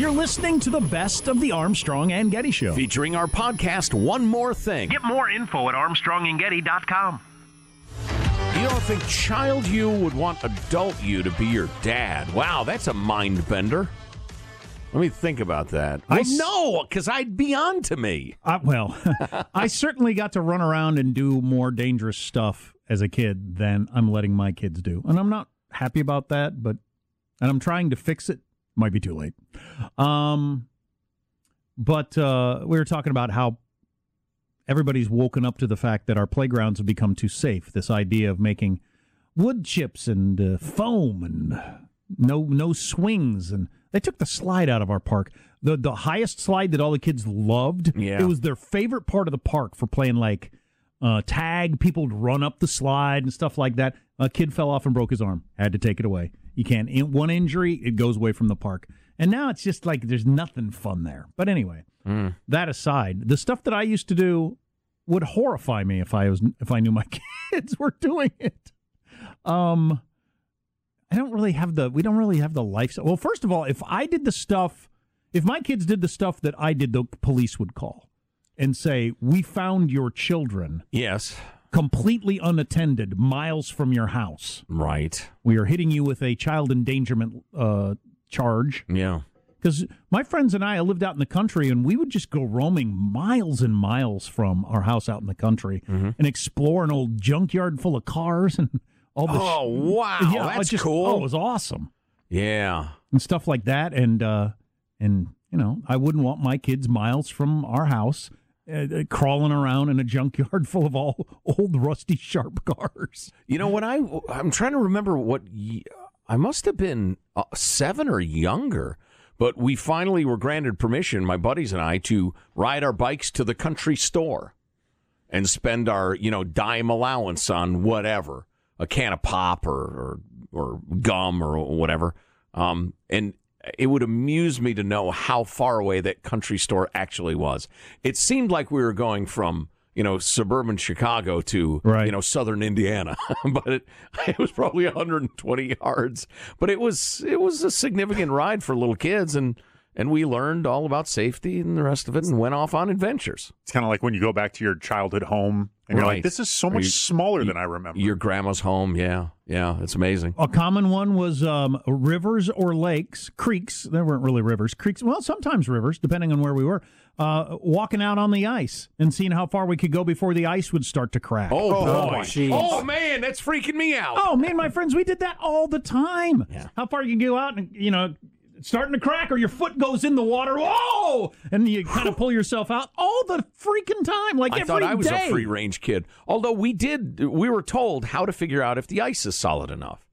You're listening to the best of the Armstrong and Getty Show. Featuring our podcast, One More Thing. Get more info at armstrongandgetty.com. You don't think child you would want adult you to be your dad? Wow, that's a mind bender. Let me think about that. I Well, s- no, because I'd be on to me. Uh, well, I certainly got to run around and do more dangerous stuff as a kid than I'm letting my kids do. And I'm not happy about that, but and I'm trying to fix it. Might be too late. Um but uh we were talking about how everybody's woken up to the fact that our playgrounds have become too safe. This idea of making wood chips and uh, foam and no no swings and they took the slide out of our park. The the highest slide that all the kids loved. Yeah. It was their favorite part of the park for playing like uh, tag. People would run up the slide and stuff like that. A kid fell off and broke his arm. Had to take it away. You can't. In one injury, it goes away from the park. And now it's just like there's nothing fun there. But anyway, that aside, the stuff that I used to do would horrify me if I was if I knew my kids were doing it. Um, I don't really have the we don't really have the lifestyle. Well, first of all, if I did the stuff, if my kids did the stuff that I did, the police would call and say, "We found your children Yes, completely unattended, miles from your house. right. We are hitting you with a child endangerment uh, charge." Yeah. Because my friends and I lived out in the country, and we would just go roaming miles and miles from our house out in the country Mm-hmm. and explore an old junkyard full of cars and all the. Oh, wow. yeah, That's just, cool. Oh, it was awesome Yeah. and stuff like that. And uh, and you know, I wouldn't want my kids miles from our house. Uh, uh, crawling around in a junkyard full of all old rusty sharp cars. You know what I I'm trying to remember what I must have been uh, seven or younger, but we finally were granted permission, my buddies and I, to ride our bikes to the country store and spend our you know dime allowance on whatever a can of pop or or, or gum or whatever, um, and. It would amuse me to know how far away that country store actually was. It seemed like we were going from, you know, suburban Chicago to, Right. you know, southern Indiana, but it, it was probably 120 yards. But it was it was a significant ride for little kids, and and we learned all about safety and the rest of it, and went off on adventures. It's kind of like when you go back to your childhood home and you're like, this is so Or much you- smaller than I remember. Your grandma's home, yeah, yeah, it's amazing. A common one was um, rivers or lakes, creeks. There weren't really rivers, creeks. Well, sometimes rivers, depending on where we were. Uh, walking out on the ice and seeing how far we could go before the ice would start to crack. Oh, boy, jeez. oh man, that's freaking me out. Oh, me and my friends, we did that all the time. How far you can go out and, you know, it's starting to crack or your foot goes in the water. Whoa! And you kind of pull yourself out all the freaking time. Like I every thought I was day. a free range kid. Although we did, we were told how to figure out if the ice is solid enough.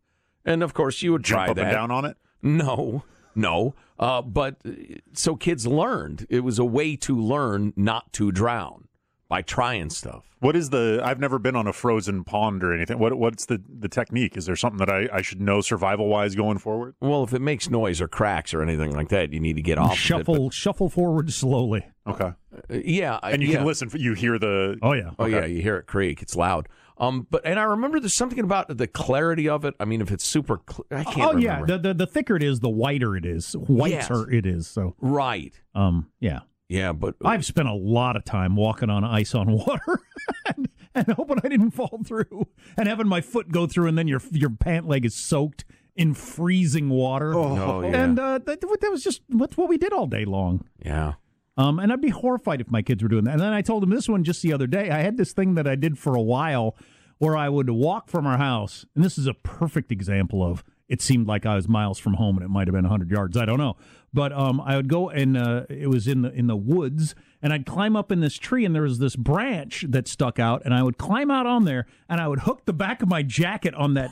And of course, you would Jump try up that. and down on it. No, no. Uh, but uh, so kids learned. It was a way to learn not to drown by trying stuff. What is the? I've never been on a frozen pond or anything. What What's the the technique? Is there something that I, I should know survival wise going forward? Well, if it makes noise or cracks or anything like that, you need to get off. of it. Shuffle, shuffle forward slowly. Okay, uh, yeah, and you yeah. can listen. For, you hear the. Oh yeah. Oh Okay. yeah, you hear it creak. It's loud. Um, but and I remember there's something about the clarity of it. I mean, if it's super, cl- I can't. Remember. Oh yeah. The, the the thicker it is, the whiter it is. Whiter it is. So right. um yeah. Yeah, but I've spent a lot of time walking on ice on water and, and hoping I didn't fall through and having my foot go through and then your your pant leg is soaked in freezing water. Oh, yeah. And uh, that, that was just that's what we did all day long. yeah. Um, and I'd be horrified if my kids were doing that. And then I told them this one just the other day. I had this thing that I did for a while where I would walk from our house, and this is a perfect example of it seemed like I was miles from home, and it might have been 100 yards. I don't know, but um, I would go and uh, it was in the in the woods, and I'd climb up in this tree, and there was this branch that stuck out, and I would climb out on there, and I would hook the back of my jacket on that.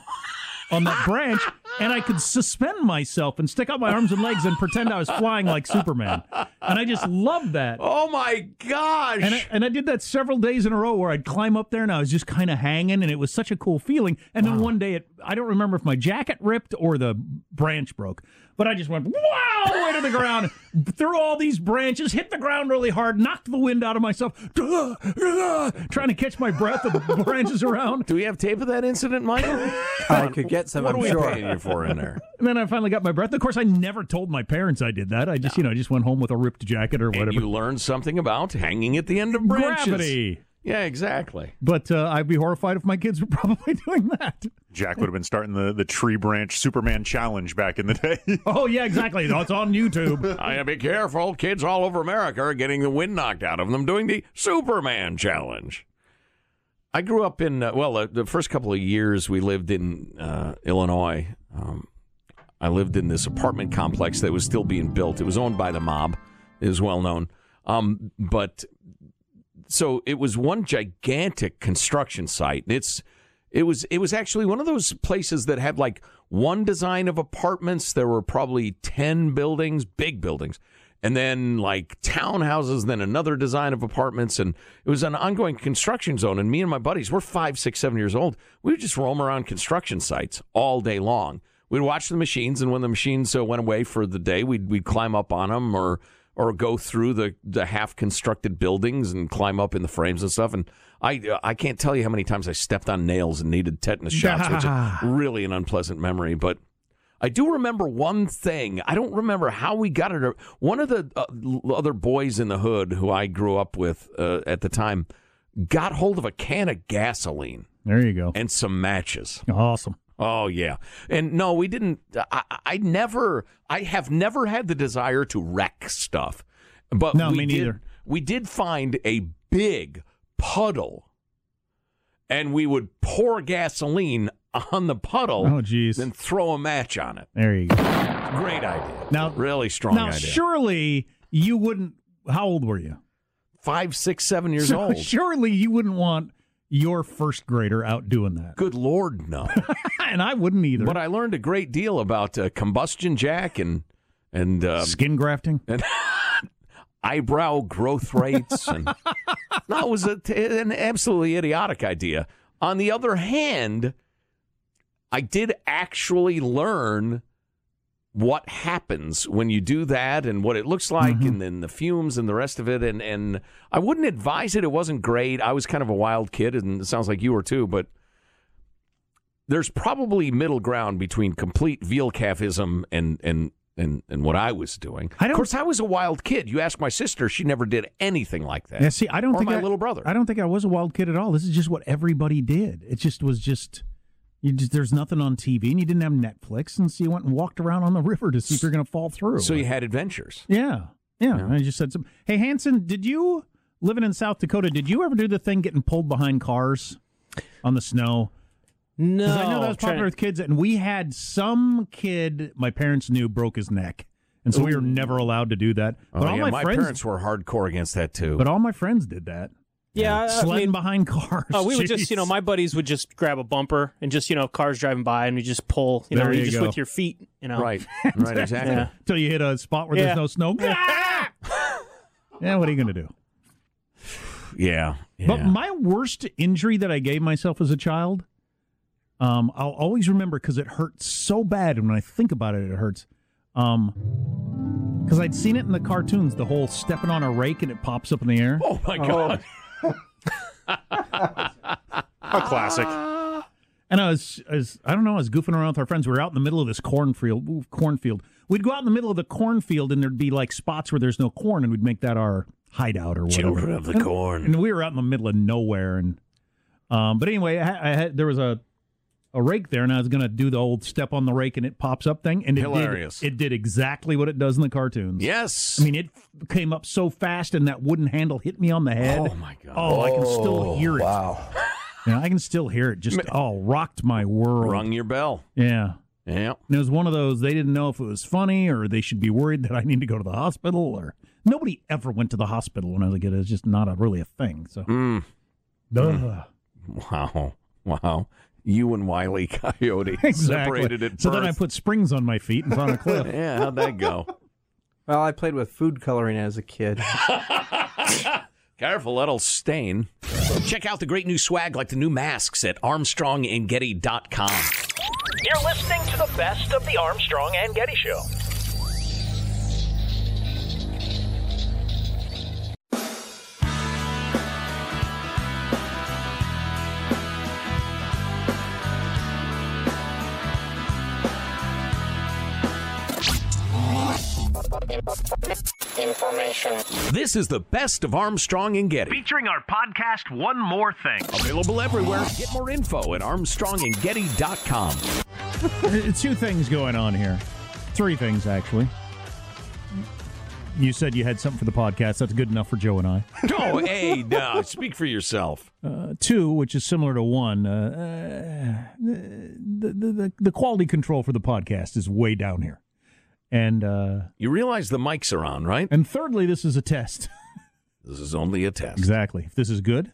On that branch, and I could suspend myself and stick out my arms and legs and pretend I was flying like Superman. And I just loved that. Oh my gosh. And I, and I did that several days in a row where I'd climb up there and I was just kind of hanging and it was such a cool feeling. And then one day, it, I don't remember if my jacket ripped or the branch broke, but I just went wow way to the ground, through all these branches, hit the ground really hard, knocked the wind out of myself, trying to catch my breath with the branches around. Do we have tape of that incident, Michael? I could get some, what I'm are we sure. Paying you for in there. And then I finally got my breath. Of course, I never told my parents I did that. I just, you know, I just went home with a ripped jacket or whatever. And you learned something about hanging at the end of branches. Gravity. Yeah, exactly. But uh, I'd be horrified if my kids were probably doing that. Jack would have been starting the, the tree branch Superman challenge back in the day. Oh yeah, exactly. It's on YouTube. I be careful. Kids all over America are getting the wind knocked out of them doing the Superman challenge. I grew up in uh, well, uh, the first couple of years we lived in uh, Illinois. Um, I lived in this apartment complex that was still being built. It was owned by the mob, was well known. Um, but so it was one gigantic construction site. It's it was it was actually one of those places that had like one design of apartments. There were probably ten buildings, big buildings, and then like townhouses, then another design of apartments, and it was an ongoing construction zone. And me and my buddies, we're five, six, seven years old. We would just roam around construction sites all day long. We'd watch the machines, and when the machines uh, went away for the day, we'd we'd climb up on them or or go through the, the half constructed buildings and climb up in the frames and stuff. And I I can't tell you how many times I stepped on nails and needed tetanus shots, which is really an unpleasant memory. But I do remember one thing. I don't remember how we got it. One of the uh, other boys in the hood who I grew up with uh, at the time got hold of a can of gasoline There you go. and some matches. Awesome. Oh yeah, and no, we didn't. I, I never. I have never had the desire to wreck stuff, but No, we me did, neither. We did find a big puddle, and we would pour gasoline on the puddle. Oh, geez. Then throw a match on it. There you go. Great idea. Now, Really strong now idea. surely you wouldn't. How old were you? Five, six, seven years So old. Surely you wouldn't want your first grader out doing that, Good Lord, no. and I wouldn't either. but I learned a great deal about uh, combustion jack and and uh, Skin grafting. and eyebrow growth rates. And no, it was a, an absolutely idiotic idea. On the other hand, I did actually learn what happens when you do that and what it looks like mm-hmm. and then the fumes and the rest of it and and I wouldn't advise it it wasn't great I was kind of a wild kid and it sounds like you were too but there's probably middle ground between complete veal calfism and and and, and what I was doing. I don't- of course, I was a wild kid. You ask my sister; she never did anything like that. Yeah, see, I don't or think my I, little brother. I don't think I was a wild kid at all. This is just what everybody did. It just was just. You just there's nothing on TV, and you didn't have Netflix, and so you went and walked around on the river to see if you're going to fall through. so you had adventures. yeah, yeah. And I just said some. Hey, Hanson, did you living in South Dakota? Did you ever do the thing getting pulled behind cars on the snow? No, I know that was I'm popular with kids, and we had some kid my parents knew broke his neck, and so we were never allowed to do that. Oh, But all yeah, my, my friends, parents were hardcore against that too. but all my friends did that. Yeah, I- I sledding mean- behind cars. Oh, we would just, you know, my buddies would just grab a bumper and just, you know, cars driving by, and we just pull, you know, There you you just go. with your feet, you know. right, right, exactly. Yeah. till you hit a spot where Yeah. there's no snow. yeah, what are you going to do? Yeah, yeah. But my worst injury that I gave myself as a child, um, I'll always remember because it hurt so bad, and when I think about it, it hurts. Um, because I'd seen it in the cartoons, the whole stepping on a rake and it pops up in the air. oh my god. A classic. And I was, I was, I don't know, I was goofing around with our friends. We were out in the middle of this cornfield. ooh, Cornfield. We'd go out in the middle of the cornfield, and there'd be like spots where there's no corn, and we'd make that our hideout or whatever. Children of the And- corn. And we were out in the middle of nowhere, and um, but anyway, I, I had there was a a rake there, and I was gonna do the old step on the rake, and it pops up thing, and it Hilarious. Did, it did exactly what it does in the cartoons. Yes. I mean, it f- came up so fast, and that wooden handle hit me on the head. Oh, my God. Oh, I can still hear it. Wow. Yeah, I can still hear it. Just oh, rocked my world. rung your bell. Yeah. Yeah. And it was one of those they didn't know if it was funny or they should be worried that I need to go to the hospital or nobody ever went to the hospital when I was a kid. It was just not a, really a thing. So Mm. Duh. Wow. Wow. You and Wiley Coyote separated at So then I put springs on my feet and found a cliff. Yeah, how'd that go? Well, I played with food coloring as a kid. Careful, that'll stain. Check out the great new swag like the new masks at armstrongandgetty.com. You're listening to the best of the Armstrong and Getty Show. This is the best of Armstrong and Getty. Featuring our podcast, One More Thing. Available everywhere. Get more info at armstrongandgetty.com. Two things going on here. Three things, actually. You said you had something for the podcast. That's good enough for Joe and I. Oh, hey, no, speak for yourself. Uh, two, which is similar to one, uh, uh, the, the, the, the quality control for the podcast is way down here. And uh, You realize the mics are on, right? and thirdly, this is a test. This is only a test. exactly. If this is good,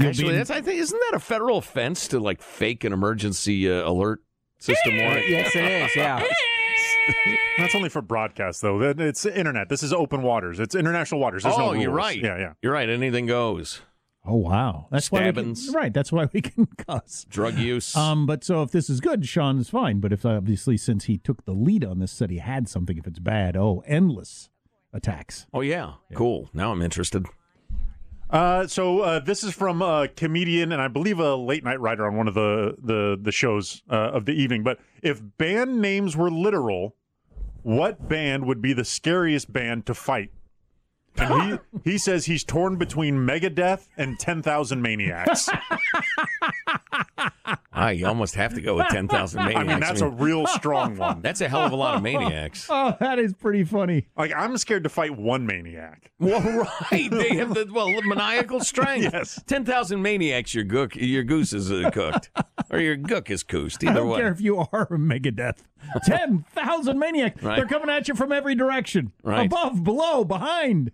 Actually, that's, I think, isn't that a federal offense to like fake an emergency uh, alert system? Or Yes, it is. Yeah. That's only for broadcast, though. It's internet. This is open waters. It's international waters. There's no oh, you're right. Yeah, yeah. You're right. Anything goes. Oh wow, that's why we can, right. That's why we can cuss. Drug use. Um, but so if this is good, Sean is fine. But if obviously since he took the lead on this, said he had something. If it's bad, oh, endless attacks. oh yeah. cool. Now I'm interested. Uh, so uh, this is from a comedian and I believe a late night writer on one of the the the shows uh, of the evening. But if band names were literal, what band would be the scariest band to fight? And he he says he's torn between Megadeth and Ten Thousand Maniacs. Ah, you almost have to go with ten thousand maniacs. I mean, that's a real strong one. that's a hell of a lot of maniacs. Oh, that is pretty funny. Like I'm scared to fight one maniac. Well, right. They have the well maniacal strength. Yes. Ten thousand maniacs. Your gook, your goose is uh, cooked, or your gook is cooked. I Either don't way. care if you are a Megadeth. Ten thousand maniacs. Right. They're coming at you from every direction. Right. Above, below, behind.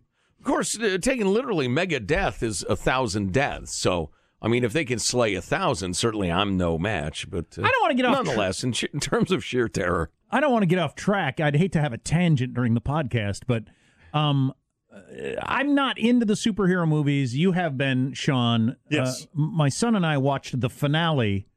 Of course, uh, taken literally, mega death is a thousand deaths. So, I mean, if they can slay a thousand, certainly I'm no match. But uh, I don't wanna get off Nonetheless, in, sh- in terms of sheer terror, I don't want to get off track. I'd hate to have a tangent during the podcast, but um, uh, I'm not into the superhero movies. You have been, Sean. Yes. Uh, my son and I watched the finale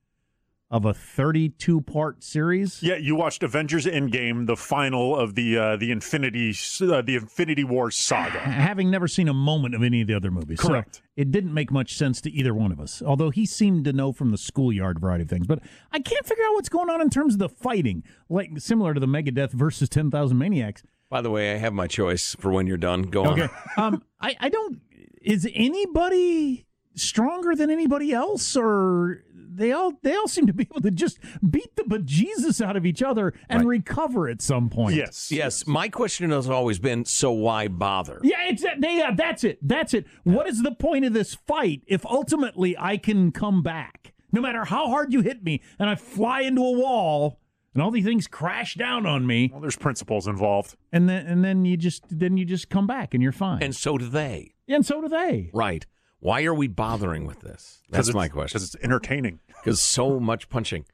of a 32 part series. Yeah, you watched Avengers Endgame, the final of the uh, the Infinity uh, the Infinity War saga. Having never seen a moment of any of the other movies. So Correct. it didn't make much sense to either one of us, although he seemed to know from the schoolyard variety of things. But I can't figure out what's going on in terms of the fighting, like similar to the Megadeth versus 10,000 Maniacs. by the way, I have my choice for when you're done. Go on. Okay. um, I, I don't. Is anybody stronger than anybody else, or they all they all seem to be able to just beat the bejesus out of each other and recover at some point? Yes. Yes, my question has always been: so why bother? Yeah, it's uh, they, yeah, that's it. That's it. What is the point of this fight if ultimately I can come back? No matter how hard you hit me and I fly into a wall and all these things crash down on me Well, there's principles involved. and then and then you just then you just come back and you're fine. And so do they. and so do they. Right. Why are we bothering with this? That's my question. Because it's entertaining. Because so much punching.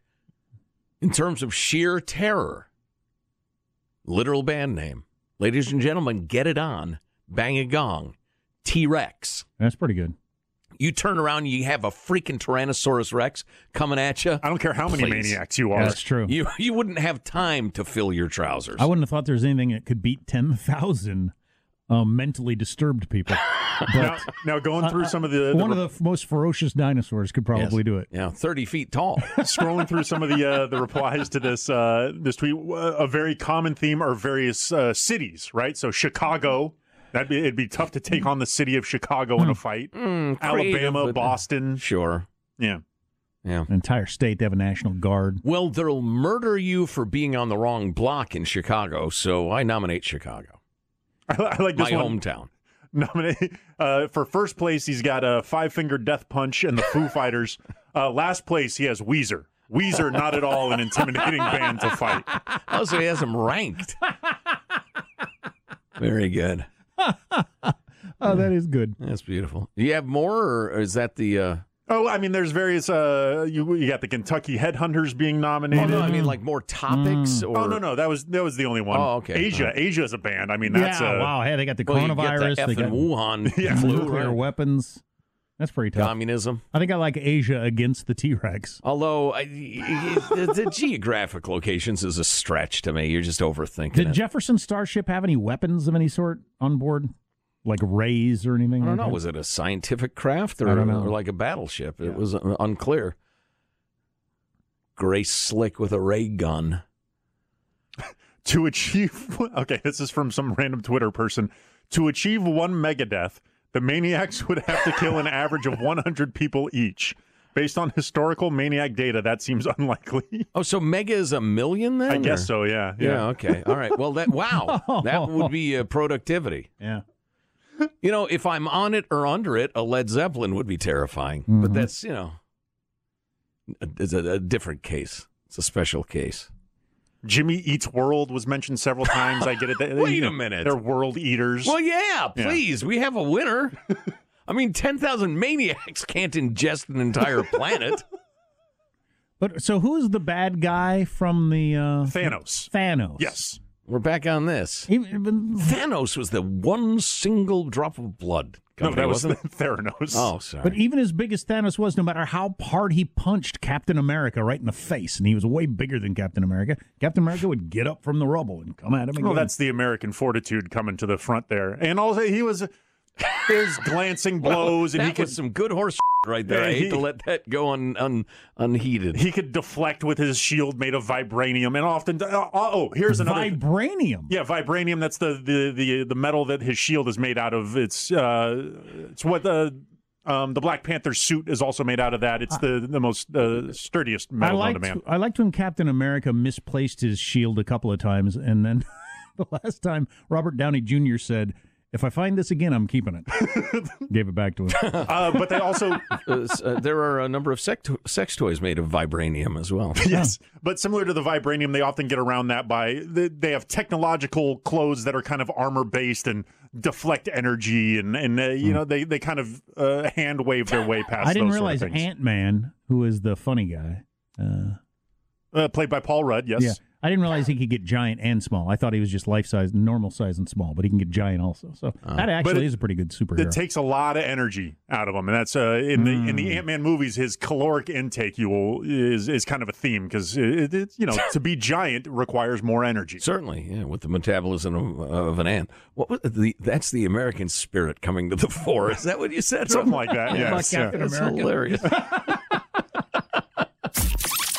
In terms of sheer terror, literal band name. Ladies and gentlemen, get it on. Bang a gong. T Rex. That's pretty good. You turn around you have a freaking Tyrannosaurus Rex coming at you. I don't care how many Please. maniacs you are. That's true. You you wouldn't have time to fill your trousers. I wouldn't have thought there was anything that could beat 10,000 um, mentally disturbed people. now, now going through some of the, the One of the f- most ferocious dinosaurs could probably do it. Yeah, thirty feet tall. scrolling through some of the uh, the replies to this uh, this tweet, uh, a very common theme are various uh, cities, right? So Chicago, that'd be it'd be tough to take on the city of Chicago in a fight. creative, Alabama, but- Boston, sure. yeah. Yeah. An entire state, they have a national guard. Well, they'll murder you for being on the wrong block in Chicago, so I nominate Chicago, I, I like this my one. hometown. Nominate uh, for first place. He's got a five finger death punch and the Foo Fighters. Uh, last place, he has Weezer. Weezer, not at all an intimidating band to fight. Oh, so he has them ranked. Very good. Oh, that is good. That's beautiful. Do you have more, or is that the? Uh, Oh, I mean, there's various. Uh, you you got the Kentucky Headhunters being oh, nominated. no, I mean like more topics, or Oh no no that was that was the only one. Oh, okay. Asia All right. Asia is a band. I mean that's yeah, uh, wow. Hey, they got the Well, you get coronavirus. the they got effing Wuhan flu, nuclear right? weapons. That's pretty tough. communism. I think I like Asia against the T Rex. Although I, the, the geographic locations is a stretch to me. You're just overthinking Did it. Jefferson Starship have any weapons of any sort on board? Like rays or anything? I don't like know. that? Was it a scientific craft or, I don't know. or like a battleship? It was unclear. Grace Slick with a ray gun. To achieve, okay, this is from some random Twitter person. To achieve one megadeth, the maniacs would have to kill an average of 100 people each. Based on historical maniac data, that seems unlikely. Oh, so mega is a million then? I or- guess so. Yeah. Yeah. Okay. All right. Well, that wow, that would be uh, productivity. Yeah. You know, if I'm on it or under it, a Led Zeppelin would be terrifying. But that's you know, it's a, a different case. It's a special case. Jimmy Eats World was mentioned several times. I get it. They- Wait you a minute. They're world eaters. Well, yeah. Yeah. Please, we have a winner. I mean, ten thousand maniacs can't ingest an entire planet. But so who's the bad guy from the uh, Thanos. Thanos? Yes. We're back on this. Even, Thanos was the one single drop of blood. No, that was wasn't it? Theranos. Oh, sorry. but even as big as Thanos was, no matter how hard he punched Captain America right in the face, and he was way bigger than Captain America, Captain America would get up from the rubble and come at him again. Well, that's the American fortitude coming to the front there. And also, he was there's glancing blows, and he could some good horse right there. Yeah, I hate he- to let that go un, un, unheeded. he could deflect with his shield made of vibranium, and often oh, oh here's another. vibranium. yeah, vibranium. That's the, the the the metal that his shield is made out of. It's uh, it's what the um, the Black Panther suit is also made out of that. It's the the most uh, sturdiest I metal known to liked, man. I liked when Captain America misplaced his shield a couple of times, and then the last time Robert Downey Jr. said, "If I find this again, I'm keeping it." Gave it back to him. Uh, but they also Uh, uh, there are a number of sex, sex toys made of vibranium as well. Yes, but similar to the vibranium, they often get around that by they, they have technological clothes that are kind of armor based and deflect energy, and and uh, you know they they kind of uh, hand wave their way past. I didn't those sort realize of. Ant Man, who is the funny guy, uh, uh, played by Paul Rudd. Yes, yeah, I didn't realize he could get giant and small. I thought he was just life size, normal size, and small, but he can get giant also. So that actually it- is a pretty good superhero. it takes a lot of energy out of him, and that's uh, in the in the Ant Man movies. His caloric intake you will is is kind of a theme because it, it, you know to be giant requires more energy. Certainly, yeah, with the metabolism of, of an ant. What was the? That's the American spirit coming to the fore. Is that what you said? Something like that. Yes, yeah. Captain That's America. hilarious.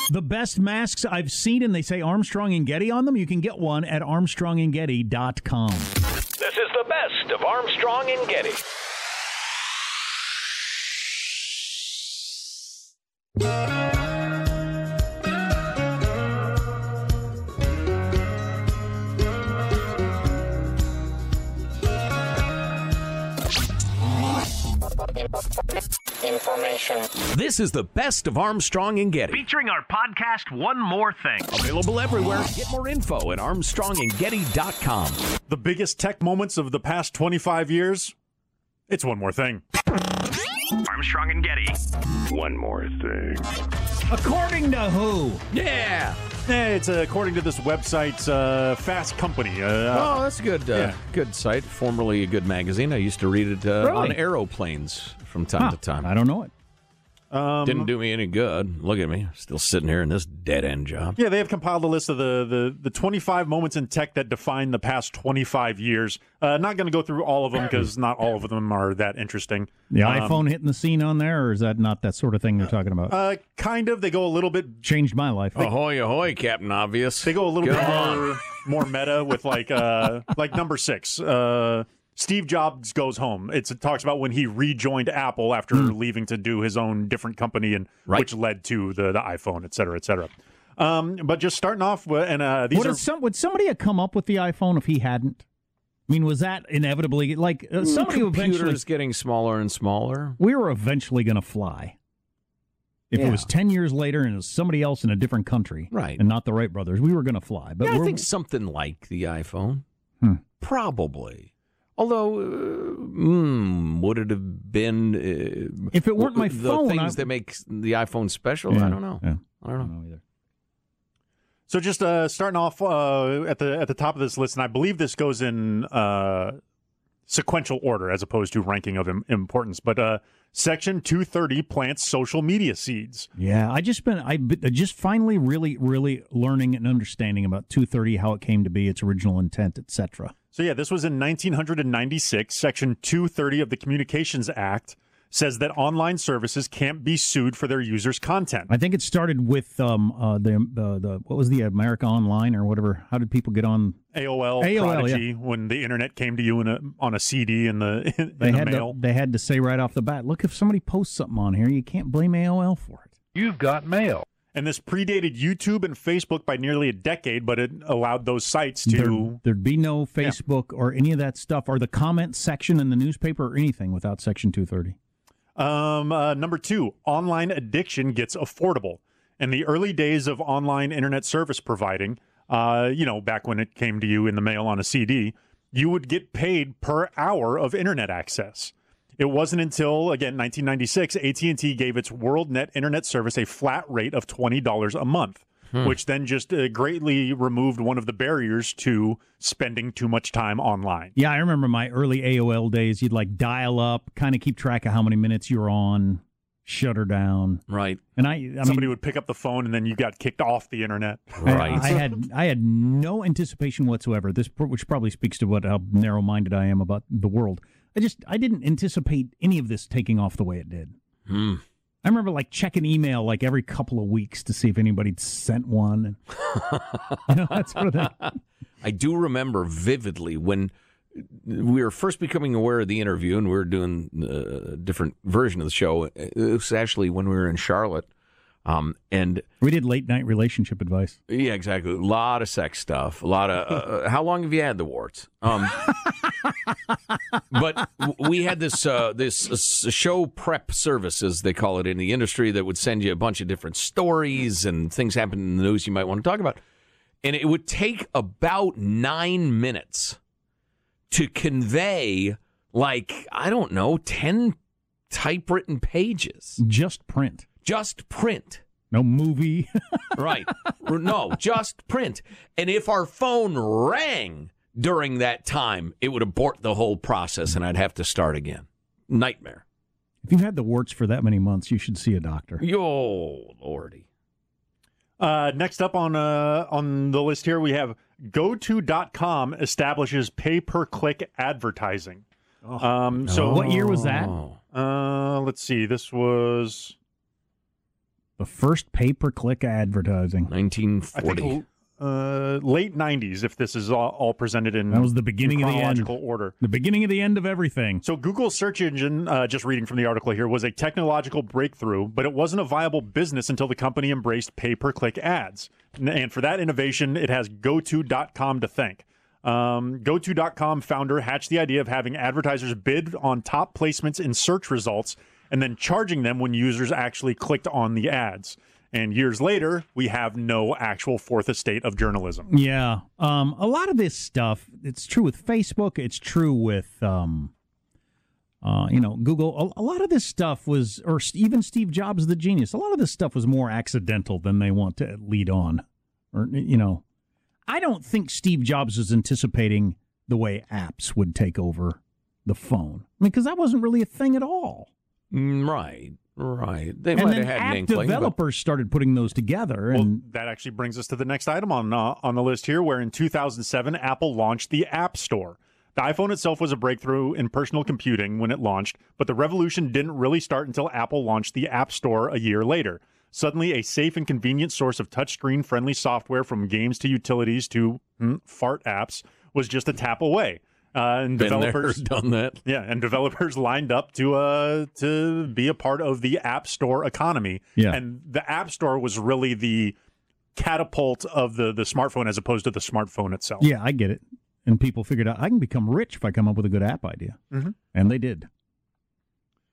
the best masks I've seen, and they say Armstrong and Getty on them. You can get one at ArmstrongandGetty.com. This is the best of Armstrong and Getty. This is the best of Armstrong and Getty. Featuring our podcast, One More Thing. Available everywhere. Get more info at ArmstrongandGetty.com. The biggest tech moments of the past twenty five years. It's one more thing. Armstrong and Getty. One more thing. According to who? Yeah. Eh, it's uh, according to this website, uh, Fast Company. Uh, Oh, that's a good, uh, Yeah. good site. Formerly a good magazine. I used to read it uh, Really? on aeroplanes from time Huh, to time. I don't know it. Didn't do me any good. Look at me, still sitting here in this dead end job. yeah, they have compiled a list of the, the, the 25 moments in tech that define the past 25 years. Uh, not going to go through all of them because not all of them are that interesting. The Um, iPhone hitting the scene on there, or is that not that sort of thing they're talking about? Uh, kind of. They go a little bit. Changed my life. Ahoy, ahoy, Captain Obvious. They go a little Come bit on. more, more meta with like uh, like number six. Uh, Steve Jobs goes home. It's, it talks about when he rejoined Apple after leaving to do his own different company, and Right. which led to the, the iPhone, et cetera, et cetera. Um, but just starting off, with, and uh, these would, are some, would somebody have come up with the iPhone if he hadn't? I mean, was that inevitably like uh, somebody eventually? Computers getting smaller and smaller. We were eventually going to fly. If it was ten years later and it was somebody else in a different country, Right. and not the Wright brothers, we were going to fly. But yeah, I think something like the iPhone. Hmm. Probably. Although, uh, mm, would it have been uh, If it weren't my the phone, things I- that make the iPhone special? Yeah, I don't know. yeah. I don't know. I don't know either. So just uh, starting off uh, at the at the top of this list, and I believe this goes in uh, sequential order as opposed to ranking of im- importance. But uh, section two thirty plants social media seeds. Yeah, I just been I b- just finally really really learning and understanding about 230, how it came to be, its original intent, etc. So yeah, this was in 1996, section 230 of the Communications Act says that online services can't be sued for their users' content. I think it started with um, uh, the uh, the what was the America Online or whatever. How did people get on? AOL, AOL, Prodigy, when the internet came to you in a, on a CD in the in They the had mail. to they had to say right off the bat, look, if somebody posts something on here, you can't blame AOL for it. You've got mail. And this predated YouTube and Facebook by nearly a decade, but it allowed those sites to. There, there'd be no Facebook or any of that stuff, or the comment section in the newspaper or anything without Section 230. Um, uh, number two, online addiction gets affordable. In the early days of online internet service providing, uh, you know, back when it came to you in the mail on a CD, you would get paid per hour of internet access. It wasn't until again 1996 AT&T gave its WorldNet internet service a flat rate of $20 a month, which then just uh, greatly removed one of the barriers to spending too much time online. Yeah, I remember my early AOL days. You'd like dial up, kind of keep track of how many minutes you're on, shut her down, Right. and I, I Somebody mean, would pick up the phone and then you got kicked off the internet. Right. I, had I had no anticipation whatsoever. This, which probably speaks to what how narrow minded I am about the world. I just I didn't anticipate any of this taking off the way it did. Hmm. I remember like checking email like every couple of weeks to see if anybody'd sent one. You know, that sort of thing. I do remember vividly when we were first becoming aware of the interview and we were doing a different version of the show. It was actually when we were in Charlotte. Um, and We did late night relationship advice. yeah, exactly. A lot of sex stuff. A lot of. Uh, how long have you had the warts? Um, but we had this uh, this uh, show prep services they call it in the industry that would send you a bunch of different stories and things happen in the news you might want to talk about, and it would take about nine minutes to convey like I don't know ten typewritten pages, Just print, just print. no movie. Right. no, just print. And if our phone rang during that time, it would abort the whole process and I'd have to start again. Nightmare. if you've had the warts for that many months, you should see a doctor. Yo, lordy. Uh, next up on uh, on the list here, we have GoTo.com establishes pay per click advertising. Um, so What year was that? Oh. Uh, let's see. This was The first pay per click advertising. I 1940. think uh, late '90s. If this is all, all presented in That was the beginning of the end. order. The beginning of the end of everything. So Google's search engine, uh, just reading from the article here, was a technological breakthrough, but it wasn't a viable business until the company embraced pay-per-click ads. And for that innovation, it has GoTo.com to thank. Um, GoTo.com founder hatched the idea of having advertisers bid on top placements in search results and then charging them when users actually clicked on the ads. And years later, we have no actual fourth estate of journalism. Yeah. Um, a lot of this stuff, it's true with Facebook, it's true with um, uh, you know, Google. A, a lot of this stuff was or even Steve Jobs the genius. A lot of this stuff was more accidental than they want to lead on. Or you know, I don't think Steve Jobs was anticipating the way apps would take over the phone. I mean, because that wasn't really a thing at all. Mm, Right. Right. They and might then have had an app inkling. but- developers started putting those together, Well, that actually brings us to the next item on uh, on the list here, where in 2007 Apple launched the App Store. The iPhone itself was a breakthrough in personal computing when it launched, but the revolution didn't really start until Apple launched the App Store a year later. Suddenly, a safe and convenient source of touchscreen friendly software from games to utilities to hmm, fart apps was just a tap away. Uh, and Been there, developers done that. yeah, and developers lined up to uh to be a part of the App Store economy. Yeah. And the App Store was really the catapult of the the smartphone as opposed to the smartphone itself. yeah, I get it. And people figured out I can become rich if I come up with a good app idea, Mhm. and they did.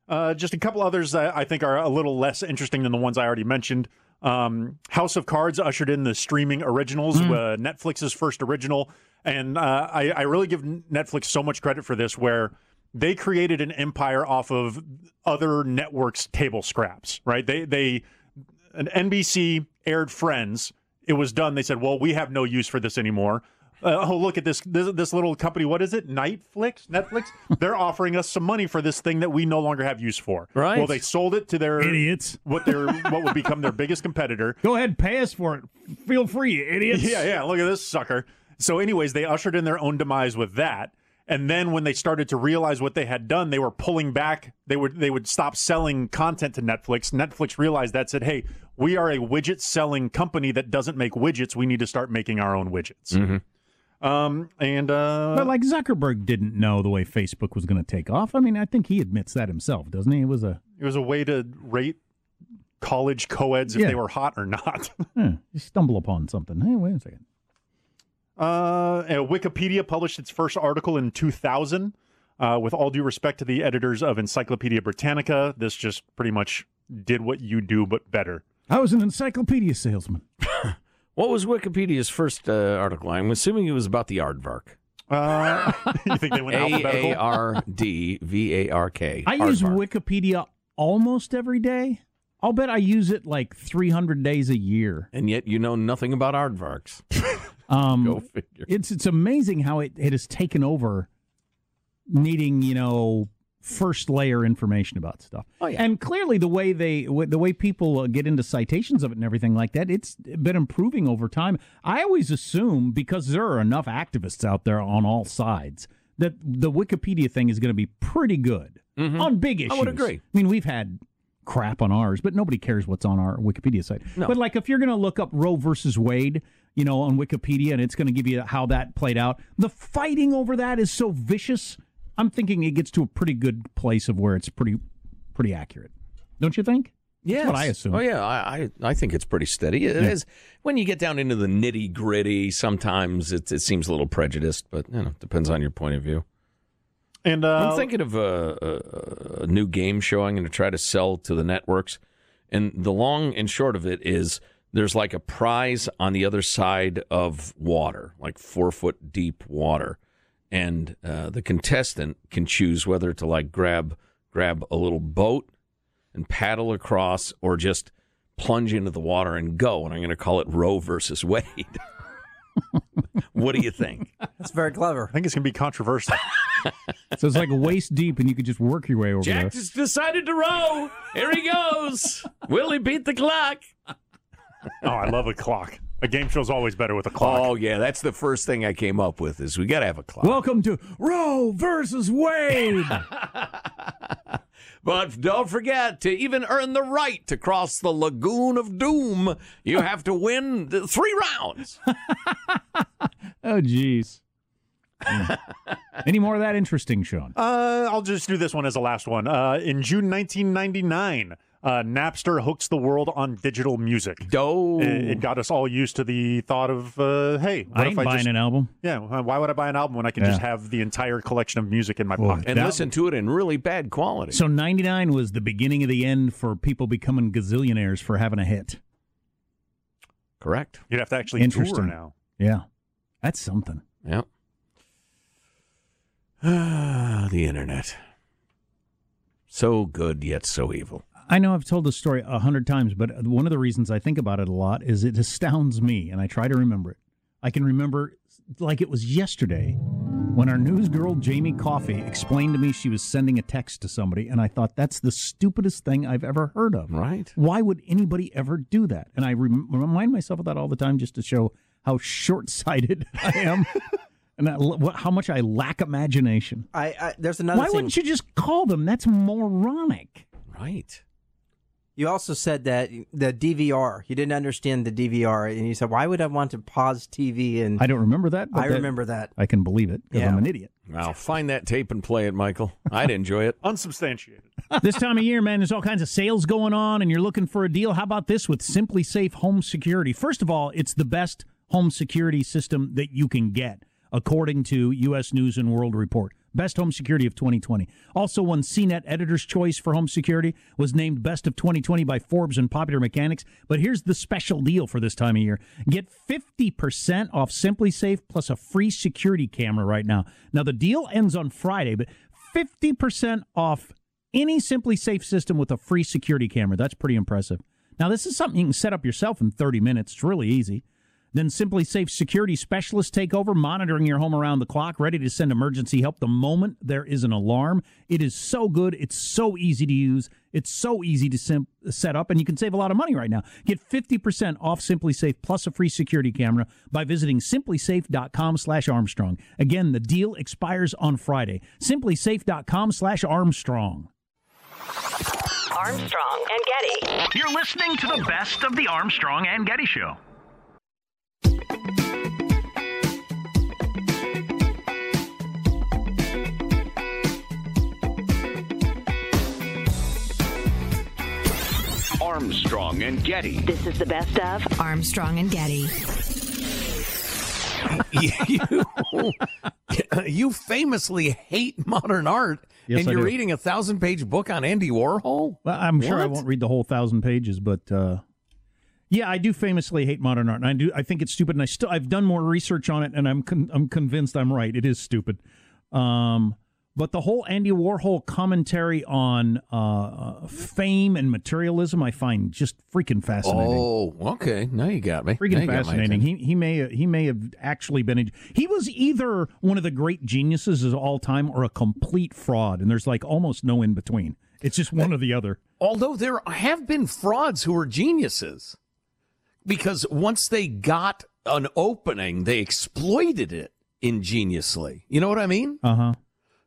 Uh, just a couple others I think are a little less interesting than the ones I already mentioned. Um, House of Cards ushered in the streaming originals, uh, Netflix's first original, and uh, I, I really give Netflix so much credit for this, where they created an empire off of other networks' table scraps. Right? They they an NBC aired Friends. It was done. They said, "Well, we have no use for this anymore." Uh, oh, look at this, this this little company. What is it? Netflix. Netflix? They're offering us some money for this thing that we no longer have use for. Right. Well, they sold it to their Idiots. what their what would become their biggest competitor. Go ahead, pay us for it. Feel free, you idiots. Yeah, yeah. Look at this sucker. So, anyways, they ushered in their own demise with that. And then when they started to realize what they had done, they were pulling back. They would they would stop selling content to Netflix. Netflix realized that said, "Hey, we are a widget selling company that doesn't make widgets. We need to start making our own widgets." Um, and uh, But like Zuckerberg didn't know the way Facebook was going to take off. I mean, I think he admits that himself, doesn't he? It was a it was a way to rate college co-eds if Yeah. they were hot or not. eh, you stumble upon something. Hey, wait a second. Uh, Wikipedia published its first article in 2000. Uh, with all due respect to the editors of Encyclopedia Britannica, this just pretty much did what you do, but better. I was an encyclopedia salesman. What was Wikipedia's first uh, article? I'm assuming it was about the aardvark. Uh, you think they went alphabetical? A R D V A R K. I use Aardvark. Wikipedia almost every day. I'll bet I use it like 300 days a year. and yet you know nothing about aardvarks. Um, Go figure. it's it's amazing how it, it has taken over needing you know first layer information about stuff Oh, yeah. and clearly the way they the way people uh, get into citations of it and everything like that it's been improving over time i always assume because there are enough activists out there on all sides that the wikipedia thing is going to be pretty good on big issues Mm-hmm. I would agree. i mean we've had crap on ours but nobody cares what's on our wikipedia site No. but like if you're going to look up roe versus wade you know on wikipedia and it's going to give you how that played out the fighting over that is so vicious i'm thinking it gets to a pretty good place of where it's pretty pretty accurate don't you think Yes. what I assume. Oh yeah, I I, I think it's pretty steady. It is when you get down into the nitty gritty. Sometimes it it seems a little prejudiced, but you know depends on your point of view. And uh, I'm thinking of a, a, a new game show I'm going to try to sell to the networks, and the long and short of it is there's like a prize on the other side of water, like four foot deep water, and uh, the contestant can choose whether to like grab grab a little boat and paddle across, or just plunge into the water and go. And I'm going to call it Roe versus Wade. what do you think? That's very clever. I think it's going to be controversial. so it's like waist deep and you could just work your way over Jack there has decided to row. Here he goes. Will he beat the clock? oh, I love a clock. A game show's always better with a clock. Oh yeah, that's the first thing I came up with. Is we got to have a clock. welcome to roe versus wade but don't forget to even earn the right to cross the lagoon of doom, you have to win three rounds. oh jeez any more of that interesting sean Uh, I'll just do this one as the last one. Uh, in June 1999, uh, Napster hooks the world on digital music. Doe. It, it got us all used to the thought of, uh, hey, what i if ain't I buying just, an album yeah, why would I buy an album when I can just have the entire collection of music in my Boy. pocket? and that- listen to it in really bad quality. So 99 was the beginning of the end for people becoming gazillionaires for having a hit. Correct. You'd have to actually tour Interesting. now. Yeah. That's something. Yep. Ah, the internet. So good yet so evil. I know I've told this story a hundred times, but one of the reasons I think about it a lot is it astounds me, and I try to remember it. I can remember like it was yesterday when our news girl Jamie Coffey explained to me she was sending a text to somebody, and I thought that's the stupidest thing I've ever heard of. Right. Why would anybody ever do that? And I rem- remind myself of that all the time just to show how short-sighted I am and that, how much I lack imagination. I, I there's another Why thing. wouldn't you just call them? That's moronic. Right. You also said that the DVR. You didn't understand the DVR, and you said, "Why would I want to pause TV?" And I don't remember that. But I that- remember that. I can believe it because Yeah. I'm an idiot. Well, find that tape and play it, Michael. I'd enjoy it. Unsubstantiated. this time of year, man, there's all kinds of sales going on, and you're looking for a deal. How about this with SimpliSafe Home Security? First of all, it's the best home security system that you can get, according to U.S. News and World Report. Best home security of 2020. Also won CNET Editor's Choice for home security, was named Best of 2020 by Forbes and Popular Mechanics. But here's the special deal for this time of year. Get 50% off SimpliSafe plus a free security camera right now. Now, the deal ends on Friday, but 50% off any SimpliSafe system with a free security camera. That's pretty impressive. Now, this is something you can set up yourself in 30 minutes. It's really easy. Then SimpliSafe security specialists take over, monitoring your home around the clock, ready to send emergency help the moment there is an alarm. It is so good. It's so easy to use. It's so easy to sim- set up, and you can save a lot of money right now. Get 50% off SimpliSafe plus a free security camera by visiting simplisafe.com slash Armstrong. Again, the deal expires on Friday. Simplisafe.com slash Armstrong. Armstrong and Getty. You're listening to the best of the Armstrong and Getty Show. Armstrong and Getty. This is the best of Armstrong and Getty. you, you famously hate modern art, Yes, and I you're do. reading a thousand page book on Andy Warhol? Well, I'm sure I won't read the whole thousand pages, but uh, yeah, I do famously hate modern art, and I do. I think it's stupid, and I still I've done more research on it, and I'm con- I'm convinced I'm right. It is stupid. Um, but the whole Andy Warhol commentary on uh, uh, fame and materialism, I find just freaking fascinating. Oh, okay. Now you got me. Freaking fascinating. He he may he may have actually been a, he was either one of the great geniuses of all time or a complete fraud, and there's like almost no in between. It's just one or the other. Although there have been frauds who are geniuses, because once they got an opening, they exploited it ingeniously. You know what I mean? Uh huh.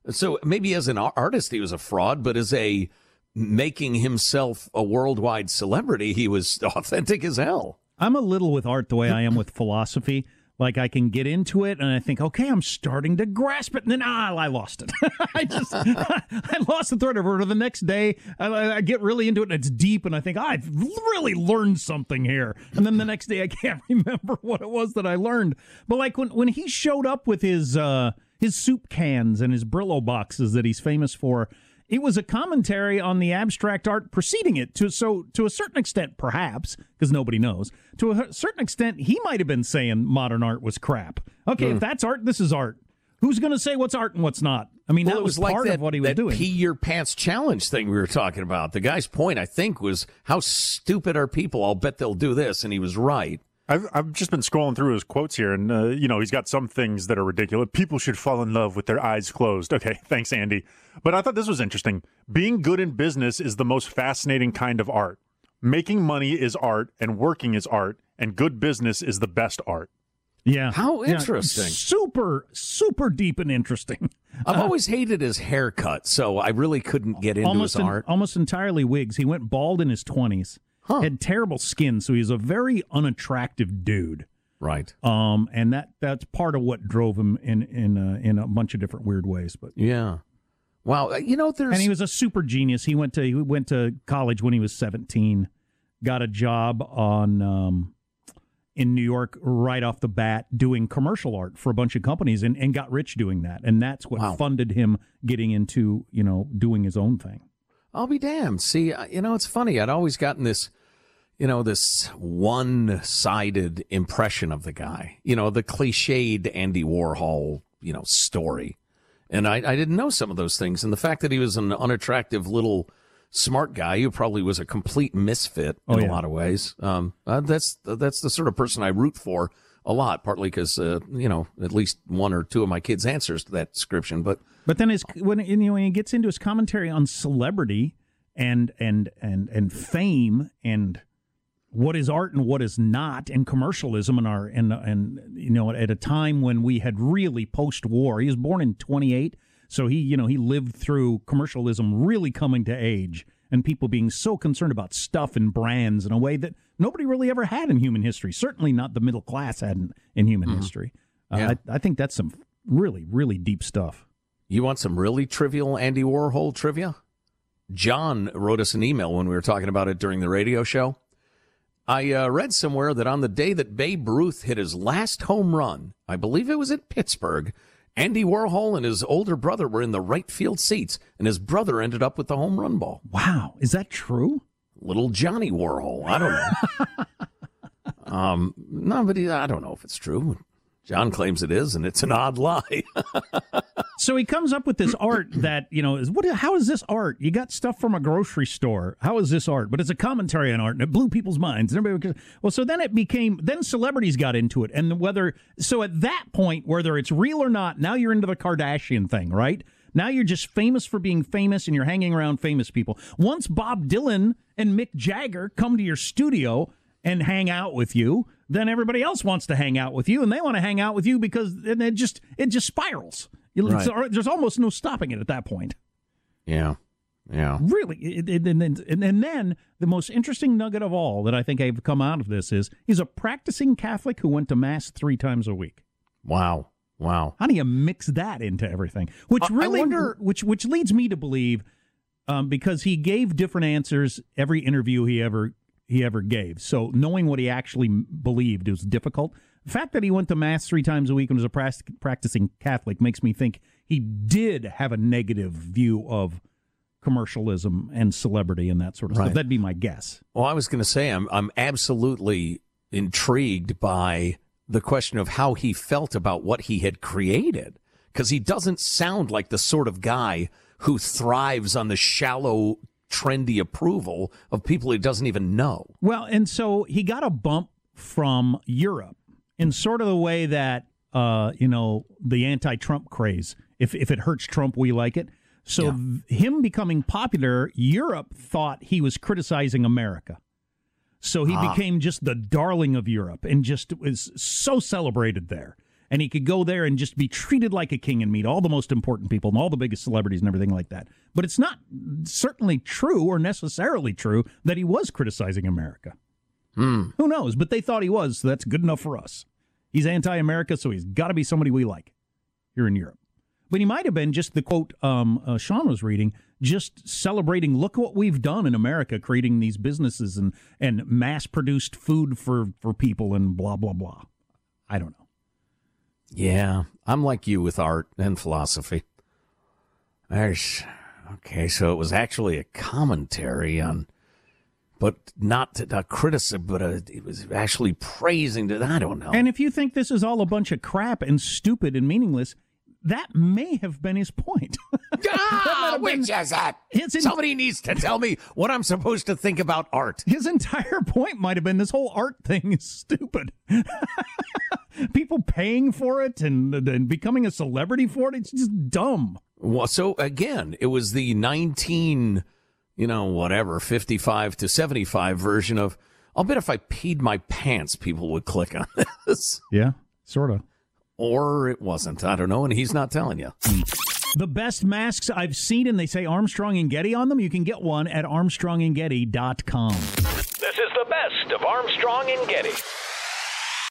So maybe as an artist, he was a fraud, but as a making himself a worldwide celebrity, he was authentic as hell. I'm a little with art the way I am with philosophy. Like I can get into it and I think, okay, I'm starting to grasp it, and then ah, I lost it. I just I lost the thread of it. Or the next day, I, I get really into it and it's deep, and I think "Ah, I've really learned something here. And then the next day, I can't remember what it was that I learned. But like when when he showed up with his uh, his soup cans and his Brillo boxes that he's famous for. It was a commentary on the abstract art preceding it. To so to a certain extent, perhaps because nobody knows. To a certain extent, he might have been saying modern art was crap. Okay, Hmm. if that's art, this is art. Who's going to say what's art and what's not? I mean, Well, that was, was like part that, of what he was that doing. pee your pants challenge thing we were talking about. The guy's point, I think, was how stupid are people? I'll bet they'll do this, and he was right. I've I've just been scrolling through his quotes here, and uh, you know he's got some things that are ridiculous. People should fall in love with their eyes closed. Okay, thanks, Andy. But I thought this was interesting. Being good in business is the most fascinating kind of art. Making money is art, and working is art, and good business is the best art. yeah, How Yeah, interesting. super, super deep and interesting. I've always hated his haircut, so I really couldn't get into almost his en- art. almost entirely wigs. He went bald in his twenties. Had terrible skin, so he's a very unattractive dude. Right. Um, and that that's part of what drove him in in uh, in a bunch of different weird ways. But Yeah. Wow. uh, You know, there's. and he was a super genius. He went to he went to college when he was seventeen, got a job on um, in New York right off the bat doing commercial art for a bunch of companies, and, and got rich doing that. And that's what Wow. funded him getting into you know doing his own thing. I'll be damned. See, you know, it's funny. I'd always gotten this, you know, this one sided impression of the guy, you know, the cliched Andy Warhol, you know, story. And I, I didn't know some of those things. And the fact that he was an unattractive little smart guy who probably was a complete misfit in Oh, a lot of ways. Um, uh, that's, that's the sort of person I root for a lot, partly because, uh, you know, at least one or two of my kids answers to that description. But But then his when you know when he gets into his commentary on celebrity and and and and fame and what is art and what is not and commercialism and our and and you know at a time when we had really post war he was born in 28 so he you know he lived through commercialism really coming to age and people being so concerned about stuff and brands in a way that nobody really ever had in human history certainly not the middle class hadn't in human history uh, Yeah. I, I think that's some really really deep stuff You want some really trivial Andy Warhol trivia? John wrote us an email when we were talking about it during the radio show. I uh, read somewhere that on the day that Babe Ruth hit his last home run, I believe it was at Pittsburgh, Andy Warhol and his older brother were in the right field seats, and his brother ended up with the home run ball. Wow, is that true? Little Johnny Warhol. I don't know. um, no, but he, I don't know if it's true. John claims it is, and it's an odd lie. So he comes up with this art that you know is what? How is this art? You got stuff from a grocery store. How is this art? But it's a commentary on art, and it blew people's minds. And everybody, well, so then it became. Then celebrities got into it, and whether so at that point, whether it's real or not, now you're into the Kardashian thing, right? Now you're just famous for being famous, and you're hanging around famous people. Once Bob Dylan and Mick Jagger come to your studio and hang out with you, then everybody else wants to hang out with you, and they want to hang out with you because and it just it just spirals. Right. There's almost no stopping it at that point. Yeah. Yeah. Really, and, then, and, and then the most interesting nugget of all that I think I've come out of this is he's a practicing Catholic who went to mass three times a week. Wow. Wow. How do you mix that into everything? Which really, wonder- which which leads me to believe, um, because he gave different answers every interview he ever he ever gave. So knowing what he actually believed was difficult. The fact that he went to mass three times a week and was a practicing Catholic makes me think he did have a negative view of commercialism and celebrity and that sort of Right. stuff. That'd be my guess. Well, I was going to say I'm I'm absolutely intrigued by the question of how he felt about what he had created because he doesn't sound like the sort of guy who thrives on the shallow trendy approval of people he doesn't even know. Well, and so he got a bump from Europe in sort of the way that uh, you know the anti-Trump craze. If if it hurts Trump, we like it. So th- him becoming popular, Europe thought he was criticizing America. So he became just the darling of Europe and just was so celebrated there. And he could go there and just be treated like a king and meet all the most important people and all the biggest celebrities and everything like that. But it's not certainly true or necessarily true that he was criticizing America. Who knows? But they thought he was, so that's good enough for us. He's anti America, so he's got to be somebody we like here in Europe. But he might have been just the quote um, uh, Sean was reading, just celebrating. Look what we've done in America, creating these businesses and and mass produced food for for people and blah blah blah. I don't know. Yeah, I'm like you with art and philosophy. There's okay, so it was actually a commentary on, but not a criticism, but a, it was actually praising. To, I don't know. And if you think this is all a bunch of crap and stupid and meaningless, that may have been his point. ah, which is that? Somebody needs to tell me what I'm supposed to think about art. His entire point might have been this whole art thing is stupid. People paying for it and, and becoming a celebrity for it, it's just dumb. Well, so again, it was the 19, you know, whatever, 55 to 75 version of. I'll bet if I peed my pants, people would click on this. Yeah, sort of. Or it wasn't. I don't know. And he's not telling you. The best masks I've seen, and they say Armstrong and Getty on them. You can get one at armstrongandgetty.com. This is the best of Armstrong and Getty.